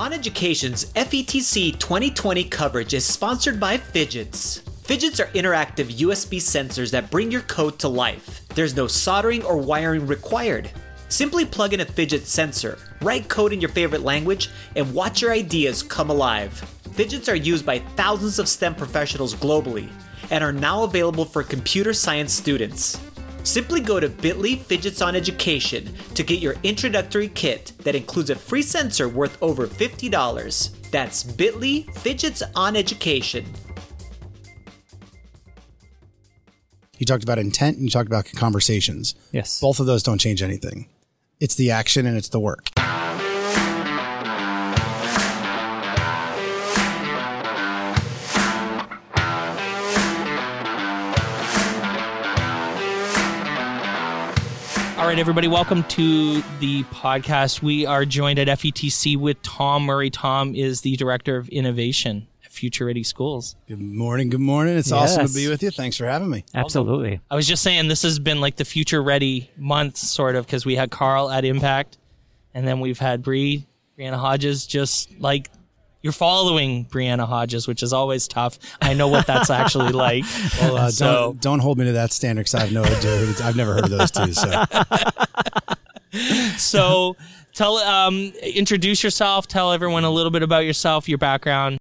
On Education's FETC 2020 coverage is sponsored by Phidgets. Phidgets are interactive USB sensors that bring your code to life. There's no soldering or wiring required. Simply plug in a Phidget sensor, write code in your favorite language, and watch your ideas come alive. Phidgets are used by thousands of STEM professionals globally and are now available for computer science students. Simply go to bit.ly Phidgets on Education to get your introductory kit that includes a free sensor worth over $50. That's bit.ly Phidgets on Education. You talked about intent and you talked about conversations. Yes. Both of those don't change anything. It's the action and it's the work. Right, everybody, welcome to the podcast. We are joined at FETC with Tom Murray. Tom is the Director of Innovation at Future Ready Schools. Good morning. Good morning. It's awesome to be with you. Thanks for having me. Absolutely. I was just saying this has been like the Future Ready month, sort of, because we had Carl at Impact, and then we've had Bree, Brianna Hodges, just like you're following Brianna Hodges, which is always tough. I know what that's actually like. Well, uh, So- don't don't hold me to that standard because I have no idea. I've never heard of those two. So so tell um introduce yourself tell everyone a little bit about yourself your background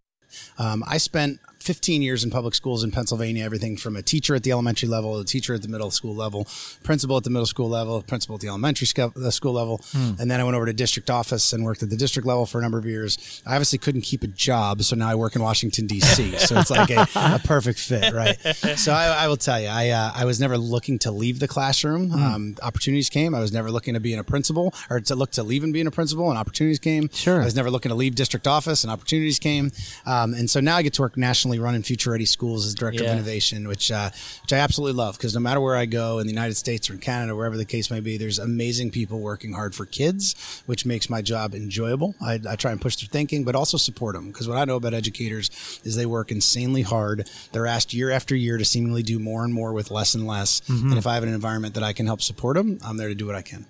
um, I spent 15 years in public schools in Pennsylvania. Everything from a teacher at the elementary level, a teacher at the middle school level, principal at the middle school level, principal at the elementary school level, and then I went over to district office and worked at the district level for a number of years. I obviously couldn't keep a job, so now I work in Washington D.C. so it's like a, a perfect fit, right? So I, I will tell you, I uh, I was never looking to leave the classroom. Um, opportunities came. I was never looking to be in a principal or to look to leave and be in a principal, and opportunities came. Sure. I was never looking to leave district office, and opportunities came. Um, and so now I get to work nationally, running future ready schools as director Yeah. of innovation, which uh, which I absolutely love because no matter where I go in the United States or in Canada, wherever the case may be, there's amazing people working hard for kids, which makes my job enjoyable. I, I try and push their thinking, but also support them because what I know about educators is they work insanely hard. They're asked year after year to seemingly do more and more with less and less. Mm-hmm. And if I have an environment that I can help support them, I'm there to do what I can.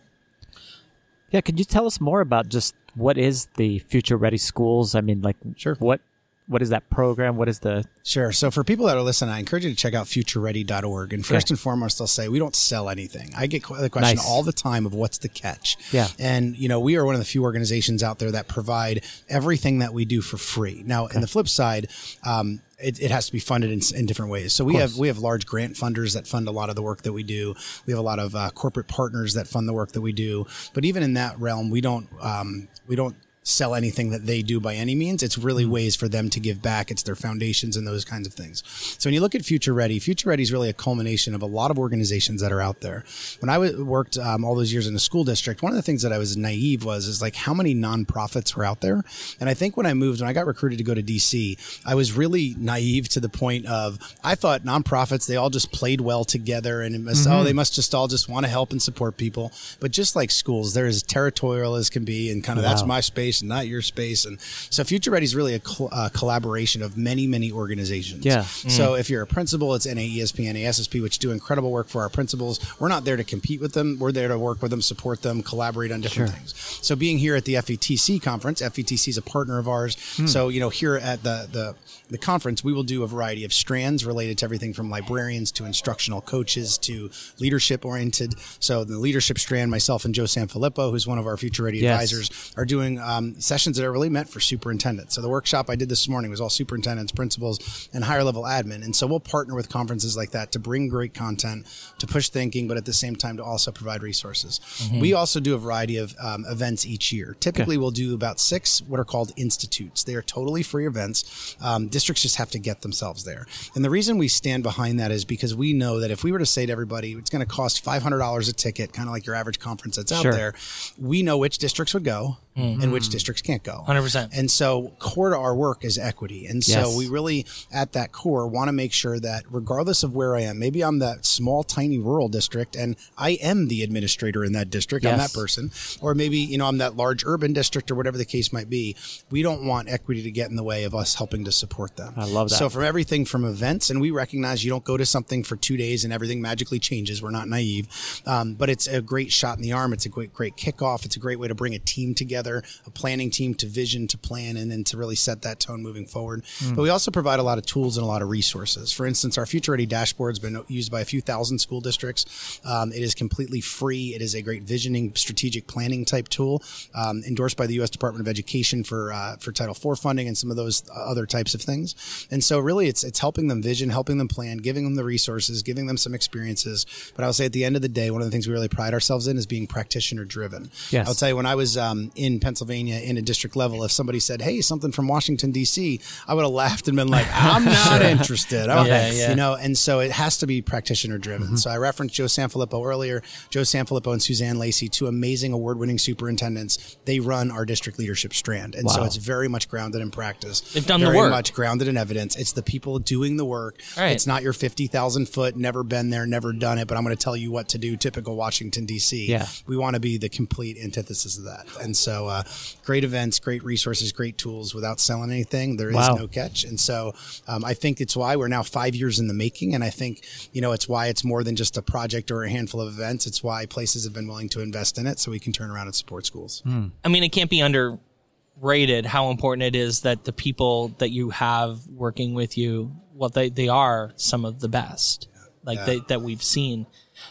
Yeah, could you tell us more about just what is the Future Ready Schools? I mean, like, Sure. What what is that program? What is the Sure. So for people that are listening, I encourage you to check out futureready.org. And first Okay. and foremost, I'll say we don't sell anything. I get the question Nice. all the time of what's the catch. Yeah. And you know, we are one of the few organizations out there that provide everything that we do for free. Now, in the flip side, um, it, it has to be funded in, in different ways. So we have we have large grant funders that fund a lot of the work that we do. We have a lot of uh, corporate partners that fund the work that we do. But even in that realm, we don't um, we don't sell anything that they do by any means. It's really ways for them to give back. It's their foundations and those kinds of things. So when you look at Future Ready, Future Ready is really a culmination of a lot of organizations that are out there. When I w- worked um, all those years in a school district, one of the things that I was naive was is like how many nonprofits were out there. And I think when I moved, when I got recruited to go to DC, I was really naive to the point of I thought nonprofits they all just played well together and it must, oh they must just all just want to help and support people. But just like schools, they're as territorial as can be, and kind of that's my space and not your space. And so Future Ready is really a col- uh, collaboration of many, many organizations. Yeah. So if you're a principal, it's NAESP, NASSP, which do incredible work for our principals. We're not there to compete with them. We're there to work with them, support them, collaborate on different things. So being here at the FETC conference, FETC is a partner of ours. So, you know, here at the, the, the conference, we will do a variety of strands related to everything from librarians to instructional coaches to leadership oriented. So the leadership strand, myself and Joe Sanfilippo, who's one of our future ready Yes. advisors, are doing um, sessions that are really meant for superintendents. So the workshop I did this morning was all superintendents, principals, and higher level admin. And so we'll partner with conferences like that to bring great content, to push thinking, but at the same time to also provide resources. We also do a variety of um, events each year. Typically, we'll do about six what are called institutes. They are totally free events. Um, districts just have to get themselves there. And the reason we stand behind that is because we know that if we were to say to everybody, it's going to cost $500 a ticket, kind of like your average conference that's out Sure. there, we know which districts would go and which districts can't go. 100%. And so core to our work is equity. And so Yes. we really at that core want to make sure that regardless of where I am, maybe I'm that small tiny rural district and I am the administrator in that district. I'm that person. Or maybe, you know, I'm that large urban district or whatever the case might be. We don't want equity to get in the way of us helping to support them. I love that. So from everything from events, and we recognize you don't go to something for two days and everything magically changes. We're not naive, um, but it's a great shot in the arm. It's a great, great kickoff. It's a great way to bring a team together together a planning team to vision, to plan, and then to really set that tone moving forward. Mm. But we also provide a lot of tools and a lot of resources. For instance, our Future Ready dashboard has been used by a few thousand school districts. Um, it is completely free. It is a great visioning, strategic planning type tool, um, endorsed by the U.S. Department of Education for uh, for Title IV funding and some of those other types of things. And so, really, it's it's helping them vision, helping them plan, giving them the resources, giving them some experiences. But I'll say at the end of the day, one of the things we really pride ourselves in is being practitioner driven. Yes. I'll tell you, when I was um, in Pennsylvania in a district level, if somebody said, "Hey, something from Washington D.C.," I would have laughed and been like, "I'm not interested." Okay. Yeah, yeah. You know, and so it has to be practitioner driven. Mm-hmm. So I referenced Joe Sanfilippo earlier. Joe Sanfilippo and Suzanne Lacey, two amazing award winning superintendents. They run our district leadership strand, and wow. so it's very much grounded in practice. They've done very the work. much grounded in evidence. It's the people doing the work. Right. It's not your fifty thousand foot, never been there, never done it, but I'm going to tell you what to do. Typical Washington D.C. Yeah. We want to be the complete antithesis of that, and so uh, great events, great resources, great tools. Without selling anything, there is wow. no catch, and so um, I think it's why we're now five years in the making, and I think you know it's why it's more than just a project or a handful of events. It's why places have been willing to invest in it, so we can turn around and support schools. Mm. I mean, it can't be underrated how important it is that the people that you have working with you, well, they they are some of the best, like yeah. they, that we've seen,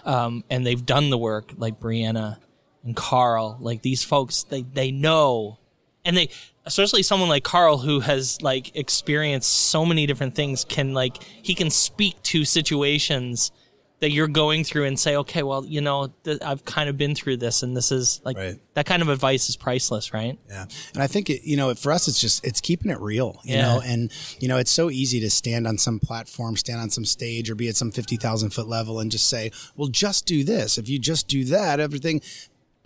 um, and they've done the work, like Brianna and Carl, like these folks, they they know, and they especially someone like Carl who has like experienced so many different things can like he can speak to situations that you're going through and say, okay, well, you know, th- I've kind of been through this, and this is like right. that kind of advice is priceless, right? Yeah, and I think it, you know, for us, it's just it's keeping it real, you yeah. know, and you know, it's so easy to stand on some platform, stand on some stage, or be at some fifty thousand foot level and just say, well, just do this. If you just do that, everything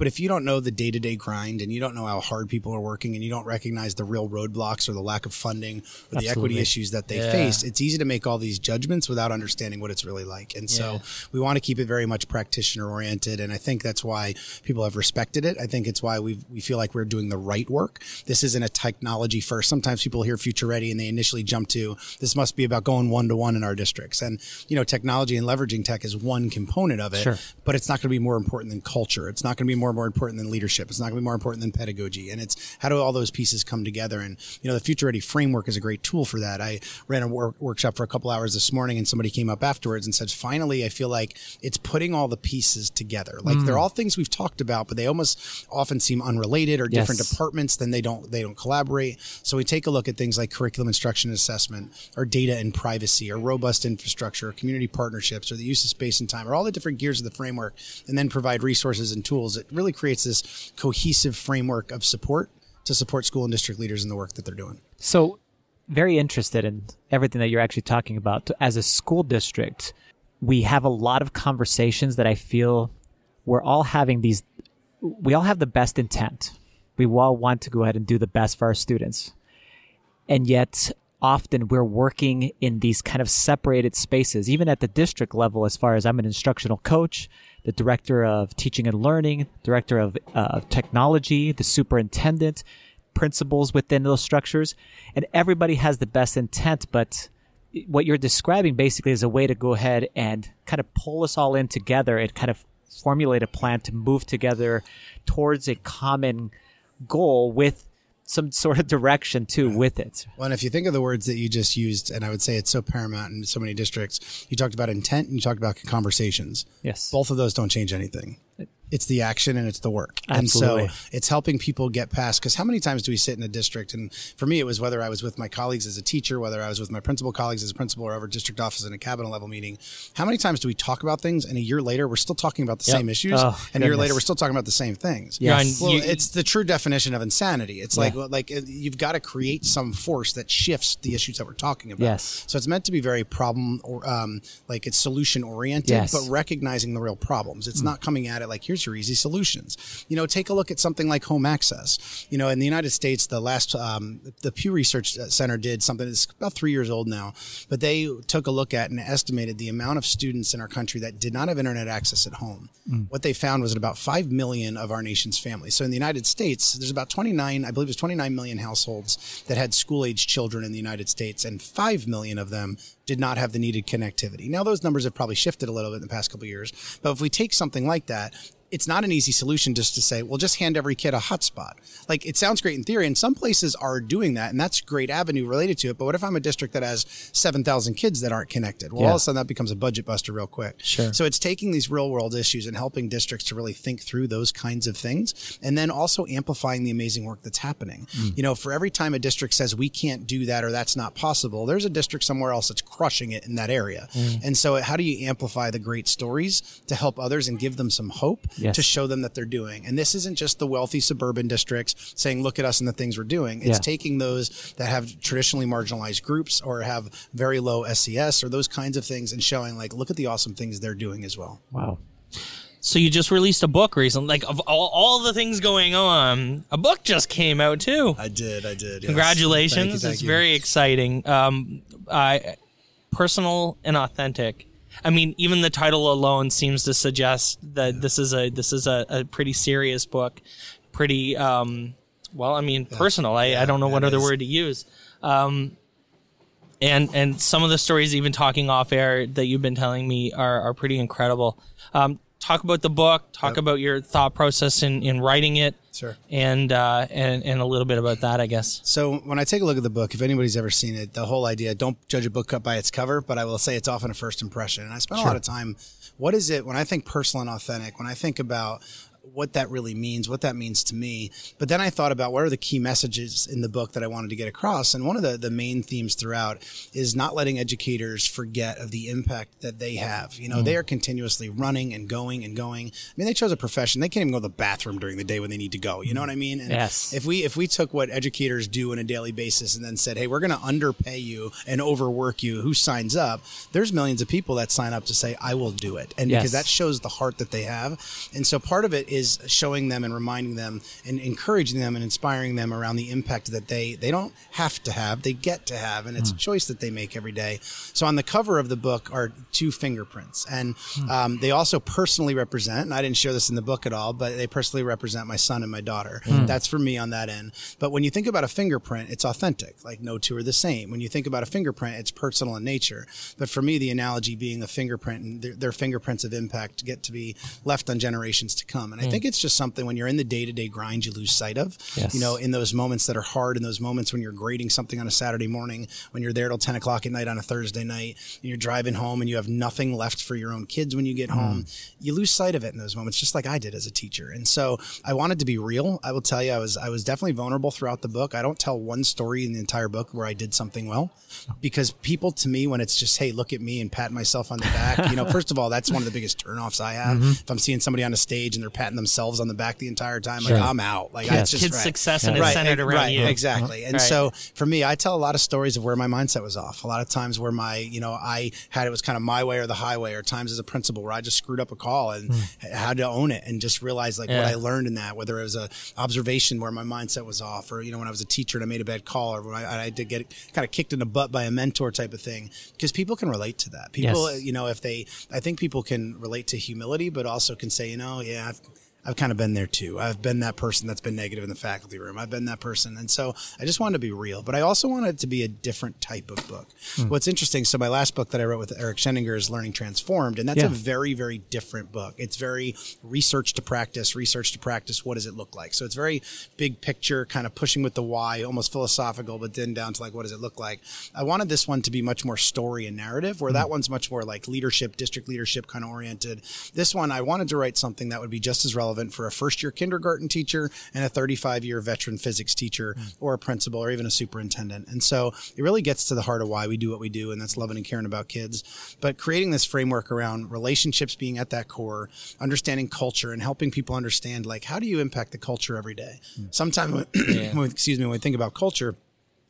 but if you don't know the day to day grind and you don't know how hard people are working and you don't recognize the real roadblocks or the lack of funding or Absolutely. the equity issues that they yeah. face, it's easy to make all these judgments without understanding what it's really like. And yeah. so we want to keep it very much practitioner oriented. And I think that's why people have respected it. I think it's why we we feel like we're doing the right work. This isn't a technology first. Sometimes people hear future ready and they initially jump to this must be about going one to one in our districts. And, you know, technology and leveraging tech is one component of it, sure. but it's not going to be more important than culture. It's not going to be more more important than leadership. It's not going to be more important than pedagogy. And it's how do all those pieces come together? And, you know, the Future Ready framework is a great tool for that. I ran a work, workshop for a couple hours this morning and somebody came up afterwards and said, finally, I feel like it's putting all the pieces together. Like mm. they're all things we've talked about, but they almost often seem unrelated or different departments. Then they don't, they don't collaborate. So we take a look at things like curriculum instruction and assessment or data and privacy or robust infrastructure or community partnerships or the use of space and time or all the different gears of the framework and then provide resources and tools. It really creates this cohesive framework of support to support school and district leaders in the work that they're doing. So, very interested in everything that you're actually talking about. As a school district, we have a lot of conversations that I feel we're all having these, we all have the best intent. We all want to go ahead and do the best for our students. And yet, often we're working in these kind of separated spaces, even at the district level, as far as I'm an instructional coach, the director of teaching and learning, director of uh, technology, the superintendent, principals within those structures. And everybody has the best intent, but what you're describing basically is a way to go ahead and kind of pull us all in together and kind of formulate a plan to move together towards a common goal with some sort of direction too with it. Well, and if you think of the words that you just used, and I would say it's so paramount in so many districts, you talked about intent and you talked about conversations. Yes. Both of those don't change anything uh, it's the action and it's the work. Absolutely. And so it's helping people get past because how many times do we sit in a district? And for me, it was whether I was with my colleagues as a teacher, whether I was with my principal colleagues as a principal or over district office in a cabinet level meeting. How many times do we talk about things and a year later we're still talking about the yep. same issues? Oh, and goodness. a year later we're still talking about the same things. Yes. Well, you, it's the true definition of insanity. It's yeah. like, like uh, you've got to create some force that shifts the issues that we're talking about. Yes. So it's meant to be very problem or um, like it's solution oriented, yes. but recognizing the real problems. It's mm. not coming at it like, here's your easy solutions. You know, take a look at something like home access. You know, in the United States, the last um, the Pew Research Center did something that's about three years old now, but they took a look at and estimated the amount of students in our country that did not have internet access at home. Mm. What they found was that about five million of our nation's families. So in the United States, there's about 29, I believe it was 29 million households that had school age children in the United States, and five million of them did not have the needed connectivity. Now those numbers have probably shifted a little bit in the past couple years, but if we take something like that it's not an easy solution just to say, well, just hand every kid a hotspot. Like it sounds great in theory, and some places are doing that, and that's great avenue related to it. But what if I'm a district that has seven thousand kids that aren't connected? Well, yeah. all of a sudden that becomes a budget buster real quick. Sure. So it's taking these real world issues and helping districts to really think through those kinds of things, and then also amplifying the amazing work that's happening. Mm. You know, for every time a district says we can't do that or that's not possible, there's a district somewhere else that's crushing it in that area. Mm. And so, how do you amplify the great stories to help others and give them some hope yes. to show them that they're doing. And this isn't just the wealthy suburban districts saying, look at us and the things we're doing. It's yeah. taking those that have traditionally marginalized groups or have very low SES or those kinds of things and showing, like, look at the awesome things they're doing as well. Wow. So you just released a book recently, like of all, all the things going on, a book just came out too. I did, I did. Yes. Congratulations! Thank you, thank it's you. very exciting. Um, I, personal and authentic. I mean, even the title alone seems to suggest that yeah. this is a this is a, a pretty serious book, pretty um, well. I mean, yeah. personal. I, yeah, I don't know what other is. word to use. Um, and and some of the stories, even talking off air, that you've been telling me are are pretty incredible. Um, talk about the book, talk yep. about your thought process in, in writing it. Sure. And, uh, and, and a little bit about that, I guess. So when I take a look at the book, if anybody's ever seen it, the whole idea, don't judge a book by its cover, but I will say it's often a first impression. And I spent sure. a lot of time, what is it, when I think personal and authentic, when I think about what that really means, what that means to me. But then I thought about what are the key messages in the book that I wanted to get across. And one of the, the main themes throughout is not letting educators forget of the impact that they have. You know, mm. they are continuously running and going and going. I mean, they chose a profession. They can't even go to the bathroom during the day when they need to go. You know what I mean? And yes. If we if we took what educators do on a daily basis and then said, hey, we're going to underpay you and overwork you, who signs up? There's millions of people that sign up to say, I will do it. And yes. because that shows the heart that they have. And so part of it is showing them and reminding them and encouraging them and inspiring them around the impact that they they don't have to have, they get to have, and it's mm. a choice that they make every day. So on the cover of the book are two fingerprints, and mm. um, they also personally represent. And I didn't share this in the book at all, but they personally represent my son and my daughter. Mm. That's for me on that end. But when you think about a fingerprint, it's authentic. Like no two are the same. When you think about a fingerprint, it's personal in nature. But for me, the analogy being a fingerprint and their, their fingerprints of impact get to be left on generations to come. And I hmm. think it's just something when you're in the day to day grind, you lose sight of. Yes. You know, in those moments that are hard, in those moments when you're grading something on a Saturday morning, when you're there till 10 o'clock at night on a Thursday night, and you're driving home and you have nothing left for your own kids when you get mm. home, you lose sight of it in those moments, just like I did as a teacher. And so I wanted to be real. I will tell you, I was, I was definitely vulnerable throughout the book. I don't tell one story in the entire book where I did something well because people to me, when it's just, hey, look at me and pat myself on the back, you know, first of all, that's one of the biggest turnoffs I have. Mm-hmm. If I'm seeing somebody on a stage and they're patting themselves on the back the entire time, sure. like I'm out. Like yes. just kids' right. success and yeah. it's centered around right, you. Exactly. And right. so for me, I tell a lot of stories of where my mindset was off. A lot of times where my, you know, I had it was kind of my way or the highway, or times as a principal where I just screwed up a call and mm. had to own it and just realize like yeah. what I learned in that, whether it was a observation where my mindset was off, or you know, when I was a teacher and I made a bad call, or when I, I did get kind of kicked in the butt by a mentor type of thing, because people can relate to that. People, yes. you know, if they, I think people can relate to humility, but also can say, you know, yeah, I've, I've kind of been there too. I've been that person that's been negative in the faculty room. I've been that person. And so I just wanted to be real, but I also wanted it to be a different type of book. Hmm. What's interesting, so my last book that I wrote with Eric Sheninger is Learning Transformed, and that's yeah. a very, very different book. It's very research to practice, research to practice. What does it look like? So it's very big picture, kind of pushing with the why, almost philosophical, but then down to like, what does it look like? I wanted this one to be much more story and narrative, where hmm. that one's much more like leadership, district leadership kind of oriented. This one, I wanted to write something that would be just as relevant relevant for a first year kindergarten teacher and a 35 year veteran physics teacher mm. or a principal or even a superintendent. And so it really gets to the heart of why we do what we do, and that's loving and caring about kids. But creating this framework around relationships being at that core, understanding culture, and helping people understand like how do you impact the culture every day. Mm. Sometimes, yeah. excuse me, when we think about culture,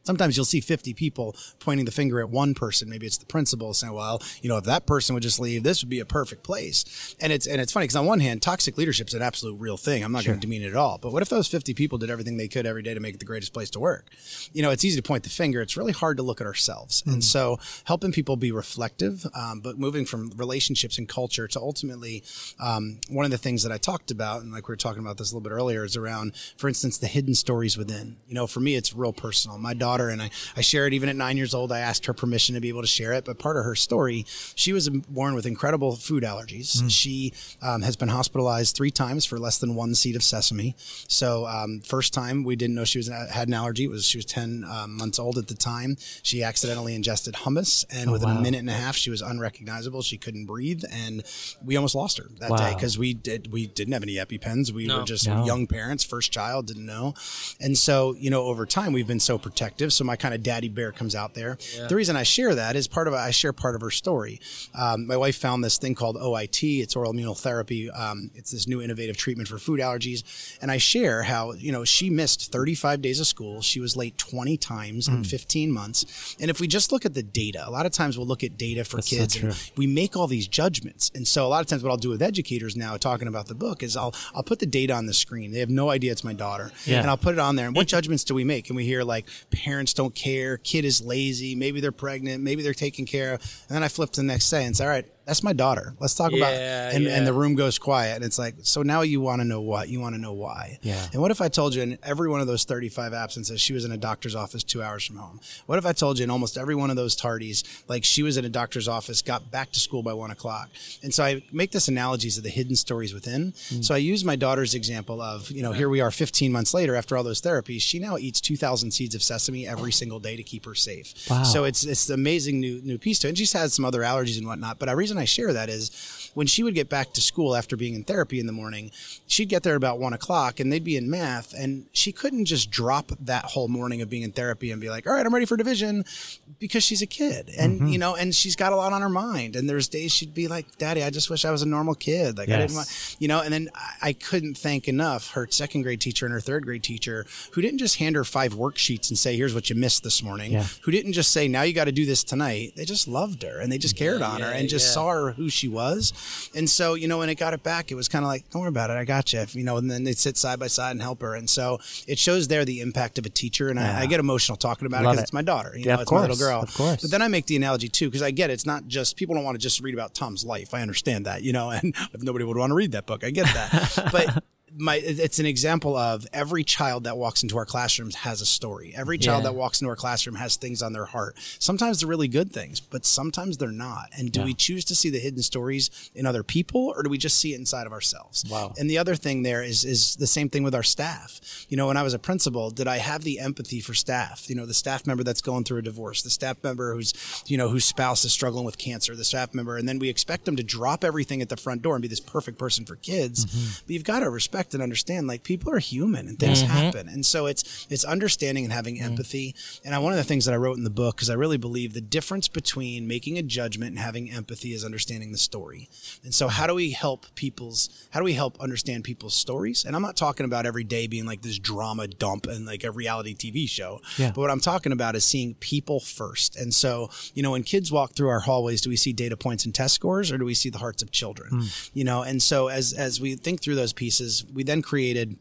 sometimes you'll see 50 people pointing the finger at one person. Maybe it's the principal saying well you know if that person would just leave this would be a perfect place. And it's and it's funny because on one hand toxic leadership is an absolute real thing. I'm not sure. going to demean it at all. But what if those 50 people did everything they could every day to make it the greatest place to work? You know it's easy to point the finger. It's really hard to look at ourselves. Mm. and so helping people be reflective um, but moving from relationships and culture to ultimately um, one of the things that i talked about and like we were talking about this a little bit earlier is around for instance the hidden stories within. You know for me it's real personal. My daughter daughter, and I, I share it even at nine years old. I asked her permission to be able to share it. But part of her story, she was born with incredible food allergies. Mm. She um, has been hospitalized three times for less than one seed of sesame. So um, first time we didn't know she was had an allergy. It was she was ten um, months old at the time. She accidentally ingested hummus, and oh, within wow. a minute and a half, she was unrecognizable. She couldn't breathe, and we almost lost her that wow. day because we did we didn't have any epipens. We no. were just no. young parents, first child, didn't know, and so you know over time we've been so protective. So my kind of daddy bear comes out there. Yeah. The reason I share that is part of I share part of her story. Um, my wife found this thing called OIT. It's oral immunotherapy. Um, it's this new innovative treatment for food allergies, and I share how you know she missed 35 days of school. She was late 20 times mm. in 15 months. And if we just look at the data, a lot of times we'll look at data for That's kids so and we make all these judgments. And so a lot of times what I'll do with educators now talking about the book is I'll I'll put the data on the screen. They have no idea it's my daughter. Yeah. And I'll put it on there. And what judgments do we make? And we hear like parents don't care, kid is lazy, maybe they're pregnant, maybe they're taken care of. And then I flip to the next sentence. All right, that's my daughter. Let's talk yeah, about and, yeah. and the room goes quiet and it's like, so now you want to know what? You want to know why. Yeah. And what if I told you in every one of those 35 absences, she was in a doctor's office two hours from home? What if I told you in almost every one of those tardies, like she was in a doctor's office, got back to school by one o'clock? And so I make this analogies of the hidden stories within. Mm. So I use my daughter's example of, you know, here we are 15 months later after all those therapies. She now eats 2,000 seeds of sesame every single day to keep her safe. Wow. So it's, it's amazing new, new piece to it. And she's had some other allergies and whatnot. But the reason I share that is when she would get back to school after being in therapy in the morning, she'd get there about one o'clock and they'd be in math. And she couldn't just drop that whole morning of being in therapy and be like, all right, I'm ready for division because she's a kid. And, mm-hmm. you know, and she's got a lot on her mind. And there's days she'd be like, Daddy, I just wish I was a normal kid. Like, yes. I didn't want, you know, and then I couldn't thank enough her second grade teacher and her third grade teacher who didn't just hand her five worksheets and say, here's what you missed this morning, yeah. who didn't just say, now you got to do this tonight. They just loved her and they just cared yeah, on yeah, her and just saw her who she was. And so, you know, when it got it back, it was kind of like, don't worry about it. I got you. You know, and then they'd sit side by side and help her. And so it shows there the impact of a teacher. And yeah. I, I, get emotional talking about Love it because it. it's my daughter. You yeah, know, it's course, my little girl. Of course. But then I make the analogy too, because I get it. It's not just people don't want to just read about Tom's life. I understand that, you know, and if nobody would want to read that book, I get that. but my it's an example of every child that walks into our classrooms has a story. Every child yeah. that walks into our classroom has things on their heart. Sometimes they're really good things, but sometimes they're not. And do yeah. we choose to see the hidden stories in other people or do we just see it inside of ourselves? Wow. And the other thing there is is the same thing with our staff. You know, when I was a principal, did I have the empathy for staff? You know, the staff member that's going through a divorce, the staff member who's, you know, whose spouse is struggling with cancer, the staff member, and then we expect them to drop everything at the front door and be this perfect person for kids. Mm-hmm. But you've got to respect respect and understand like people are human and things mm-hmm. happen. And so it's it's understanding and having mm-hmm. empathy. And I, one of the things that I wrote in the book because I really believe the difference between making a judgment and having empathy is understanding the story. And so how do we help people's how do we help understand people's stories? And I'm not talking about every day being like this drama dump and like a reality TV show. Yeah. But what I'm talking about is seeing people first. And so, you know, when kids walk through our hallways, do we see data points and test scores or do we see the hearts of children? Mm. You know, and so as as we think through those pieces, we then created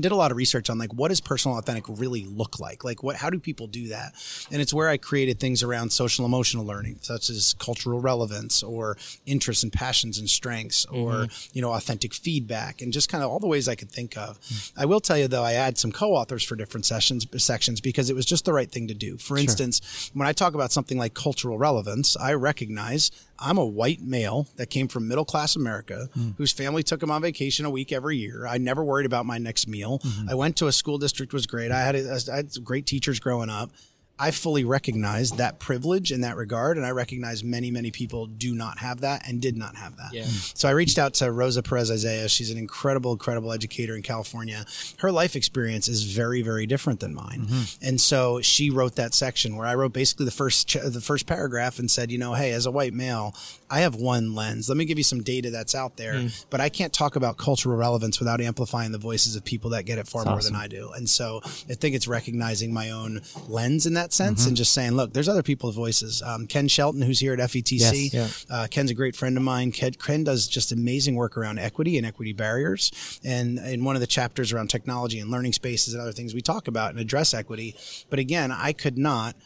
did a lot of research on like what does personal authentic really look like like what how do people do that and it's where i created things around social emotional learning such as cultural relevance or interests and passions and strengths or mm-hmm. you know authentic feedback and just kind of all the ways i could think of mm-hmm. i will tell you though i had some co-authors for different sessions sections because it was just the right thing to do for sure. instance when i talk about something like cultural relevance i recognize I'm a white male that came from middle class America mm. whose family took him on vacation a week every year. I never worried about my next meal. Mm-hmm. I went to a school district was great. I had, a, I had great teachers growing up. I fully recognize that privilege in that regard. And I recognize many, many people do not have that and did not have that. Yeah. So I reached out to Rosa Perez Isiah. She's an incredible, incredible educator in California. Her life experience is very, very different than mine. Mm-hmm. And so she wrote that section where I wrote basically the first, the first paragraph and said, you know, hey, as a white male, I have one lens. Let me give you some data that's out there, mm. but I can't talk about cultural relevance without amplifying the voices of people that get it far that's more awesome. than I do. And so I think it's recognizing my own lens in that sense mm-hmm. and just saying, look, there's other people's voices. Um, Ken Shelton, who's here at FETC, yes, yeah. uh, Ken's a great friend of mine. Ken, Ken does just amazing work around equity and equity barriers. And in one of the chapters around technology and learning spaces and other things, we talk about and address equity. But again, I could not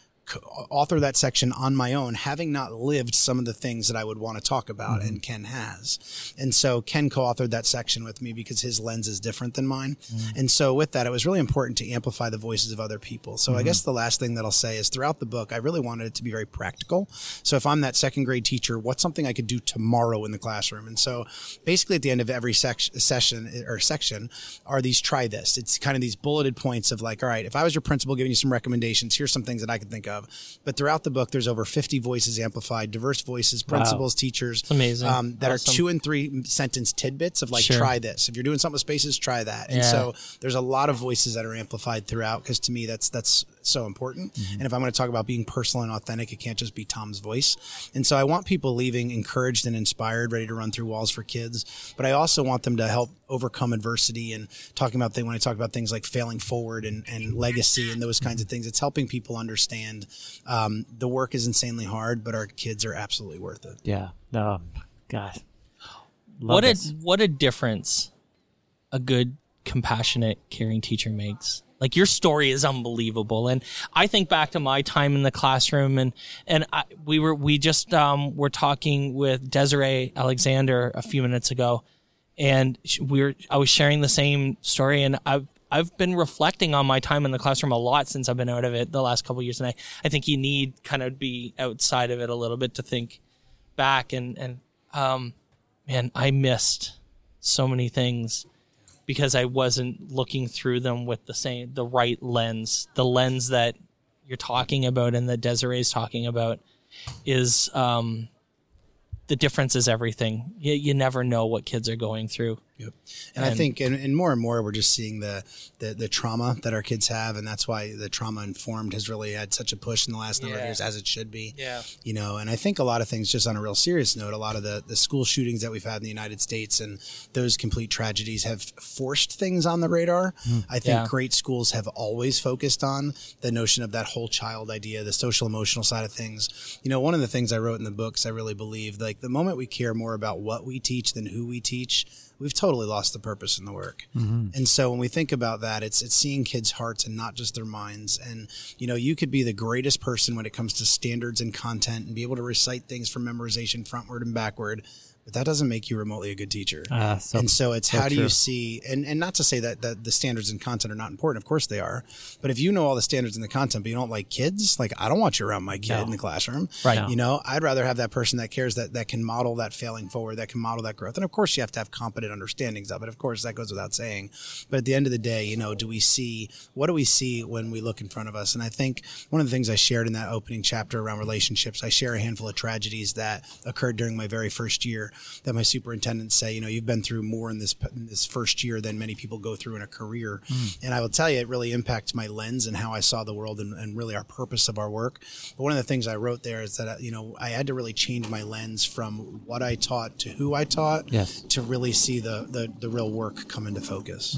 author that section on my own, having not lived some of the things that I would want to talk about, Mm-hmm. and Ken has. And so Ken co-authored that section with me because his lens is different than mine. Mm-hmm. And so with that, it was really important to amplify the voices of other people. So Mm-hmm. I guess the last thing that I'll say is throughout the book, I really wanted it to be very practical. So if I'm that second grade teacher, what's something I could do tomorrow in the classroom? And so basically at the end of every sec- session or section are these try this. It's kind of these bulleted points of like, all right, if I was your principal giving you some recommendations, here's some things that I could think of. But throughout the book, there's over 50 voices amplified, diverse voices, principals, teachers, amazing. um, that Awesome. are two and three sentence tidbits of like, Sure. try this. If you're doing something with spaces, try that. And Yeah. so there's a lot of voices that are amplified throughout because to me, that's, that's so important. Mm-hmm. And if I'm going to talk about being personal and authentic, it can't just be Tom's voice. And so I want people leaving encouraged and inspired, ready to run through walls for kids. But I also want them to help overcome adversity and talking about things when I talk about things like failing forward and, and legacy and those kinds of things. It's helping people understand um, the work is insanely hard, but our kids are absolutely worth it. Yeah. No. God. Love what a what a difference a good compassionate caring teacher makes. Like your story is unbelievable. And i think back to my time in the classroom and and I, we were we just um were talking with desiree alexander a few minutes ago. And we were i was sharing the same story and i've I've been reflecting on my time in the classroom a lot since I've been out of it the last couple years, and I, I think you need kind of be outside of it a little bit to think back and and um, man, I missed so many things because I wasn't looking through them with the same the right lens. The lens that you're talking about and that Desiree's talking about is um, the difference is everything. You, you never know what kids are going through. Yep. And, I think, and, and more and more, we're just seeing the, the the trauma that our kids have, and that's why the trauma informed has really had such a push in the last number of years, as it should be. Yeah. You know, and I think a lot of things, just on a real serious note, a lot of the the school shootings that we've had in the United States and those complete tragedies have forced things on the radar. Hmm. I think Yeah. great schools have always focused on the notion of that whole child idea, the social emotional side of things. You know, one of the things I wrote in the books, I really believe, like the moment we care more about what we teach than who we teach, we've totally lost the purpose in the work. Mm-hmm. And so when we think about that, it's it's seeing kids' hearts and not just their minds. And you know, you could be the greatest person when it comes to standards and content and be able to recite things from memorization frontward and backward. But that doesn't make you remotely a good teacher. Ah, so- and so it's so how do true. you see and, and not to say that, that the standards and content are not important. Of course they are. But if you know all the standards and the content, but you don't like kids, like I don't want you around my kid No. in the classroom. Right. No. You know, I'd rather have that person that cares that that can model that failing forward, that can model that growth. And of course you have to have competent understandings of it. Of course that goes without saying. But at the end of the day, you know, do we see what do we see when we look in front of us? And I think one of the things I shared in that opening chapter around relationships, I share a handful of tragedies that occurred during my very first year that my superintendents say, you know, you've been through more in this in this first year than many people go through in a career. And I will tell you, it really impacts my lens and how I saw the world and, and really our purpose of our work. But one of the things I wrote there is that, uh, you know, I had to really change my lens from what I taught to who I taught Yes. to really see the, the, the real work come into focus.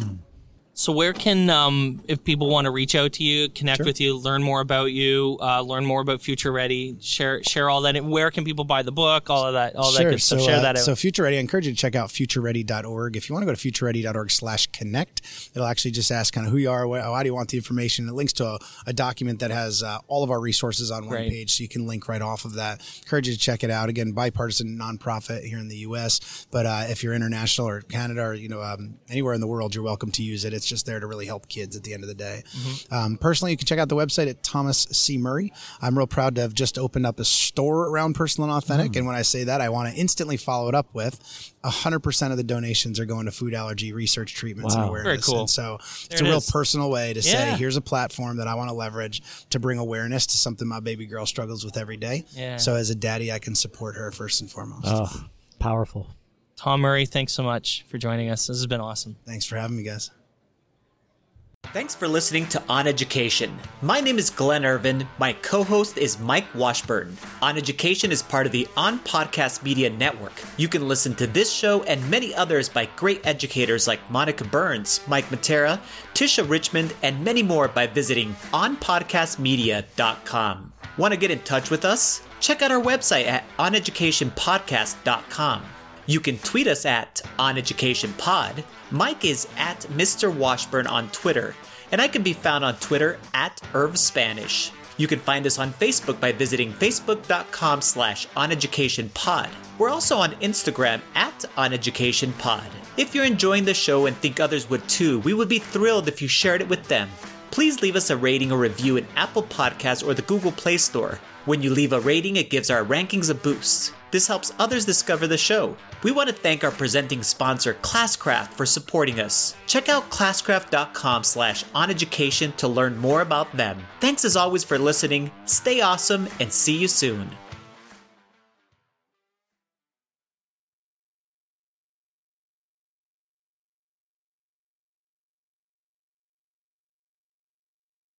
So where can um, if people want to reach out to you, connect with you, learn more about you, uh, learn more about Future Ready, share share all that. Where can people buy the book? All of that, all that good stuff. So, share uh, that out. so Future Ready, I encourage you to check out futureready.org. If you want to go to futureready.org slash connect, it'll actually just ask kind of who you are, wh- how do you want the information. It links to a, a document that has uh, all of our resources on one Great. page, so you can link right off of that. Encourage you to check it out. Again, bipartisan nonprofit here in the U.S., but uh, if you're international or Canada or you know um, anywhere in the world, you're welcome to use it. It's just there to really help kids at the end of the day. Um, personally, you can check out the website at Thomas C. Murray. I'm real proud to have just opened up a store around personal and authentic. And when I say that, I want to instantly follow it up with 100% of the donations are going to food allergy research treatments and awareness. Very cool. And so it's a it real is. personal way to say, here's a platform that I want to leverage to bring awareness to something my baby girl struggles with every day. Yeah. So as a daddy, I can support her first and foremost. Oh, powerful. Tom Murray, thanks so much for joining us. This has been awesome. Thanks for having me, guys. Thanks for listening to On Education. My name is Glenn Irvin. My co host is Mike Washburn. On Education is part of the On Podcast Media Network. You can listen to this show and many others by great educators like Monica Burns, Mike Matera, Tisha Richmond, and many more by visiting onpodcastmedia.com. Want to get in touch with us? Check out our website at oneducationpodcast.com. You can tweet us at OnEducationPod. Mike is at Mr. Washburn on Twitter, and I can be found on Twitter at Irv Spanish. You can find us on Facebook by visiting facebook.com slash oneducationpod. We're also on Instagram at oneducationpod. If you're enjoying the show and think others would too, we would be thrilled if you shared it with them. Please leave us a rating or review in Apple Podcasts or the Google Play Store. When you leave a rating, it gives our rankings a boost. This helps others discover the show. We want to thank our presenting sponsor, Classcraft, for supporting us. Check out classcraft.com slash oneducation to learn more about them. Thanks as always for listening, stay awesome, and see you soon.